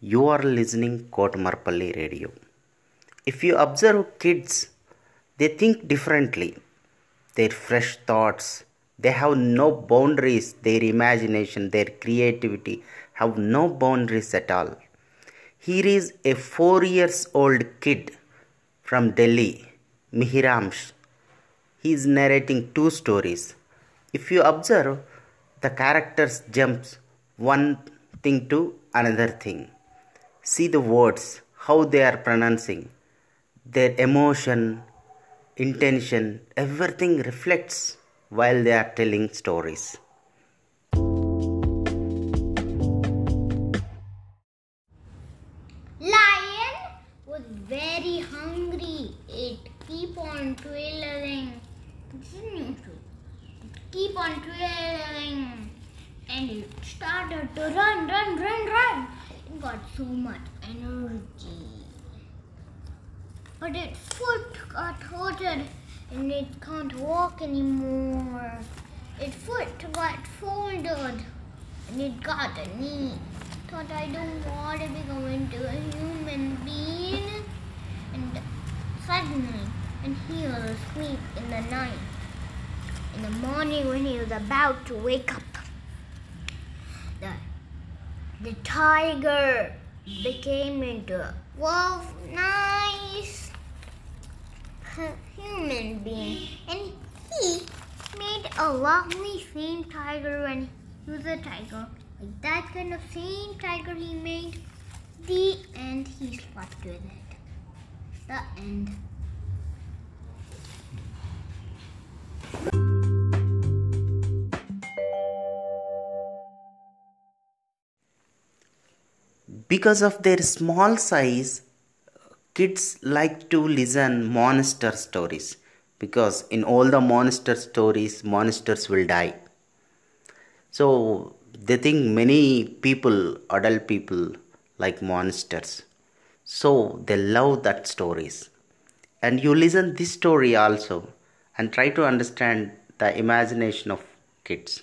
You are listening Kotamarpally Radio. If you observe kids, they think differently. Their fresh thoughts, they have no boundaries. Their imagination, their creativity have no boundaries at all. Here is a four years old kid from Delhi, Mihiraamsh. He is narrating two stories. If you observe, the characters jumps one thing to another thing. See the words, how they are pronouncing, their emotion, intention, everything reflects while they are telling stories. Lion was very hungry. It keep on to keep on trailing. And it started to run, run, run, run. It got so much energy. But its foot got hurted and it can't walk anymore. Its foot got folded and it got a knee. Thought I don't want to become into a human being. And suddenly, and he was asleep in the night. In the morning, when he was about to wake up, the tiger became into a wolf, nice human being. And he made a lovely same tiger when he was a tiger. Like that kind of same tiger he made. The end he slept with it. The end. Because of their small size, kids like to listen monster stories. Because in all the monster stories monsters will die. So they think many people adult people like monsters. So they love that stories. And you listen this story also and try to understand the imagination of kids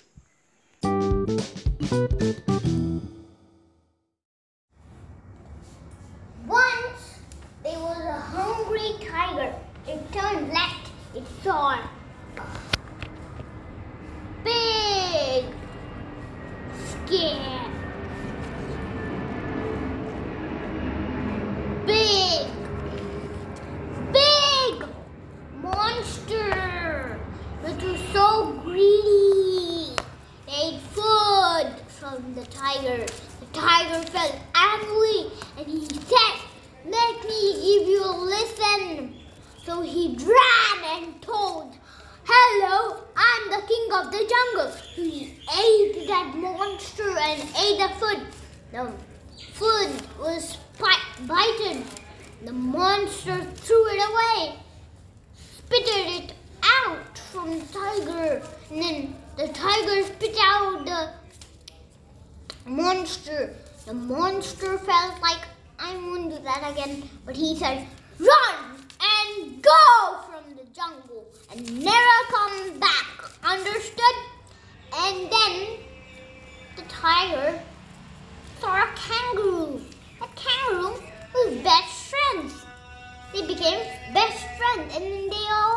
tiger. It turned left. It saw big, scared, big, big monster which was so greedy. They ate food from the tiger. The tiger felt angry and he said, Let me give you a lesson. So he ran and told, Hello, I'm the king of the jungle. He ate that monster and ate the food. The food was bited. The monster threw it away, spitted it out from the tiger, and then the tiger spit out the monster. The monster felt like I won't do that again, but he said, "Run and go from the jungle and never come back." Understood? And then the tiger saw a kangaroo. A kangaroo was best friends. They became best friends, and they all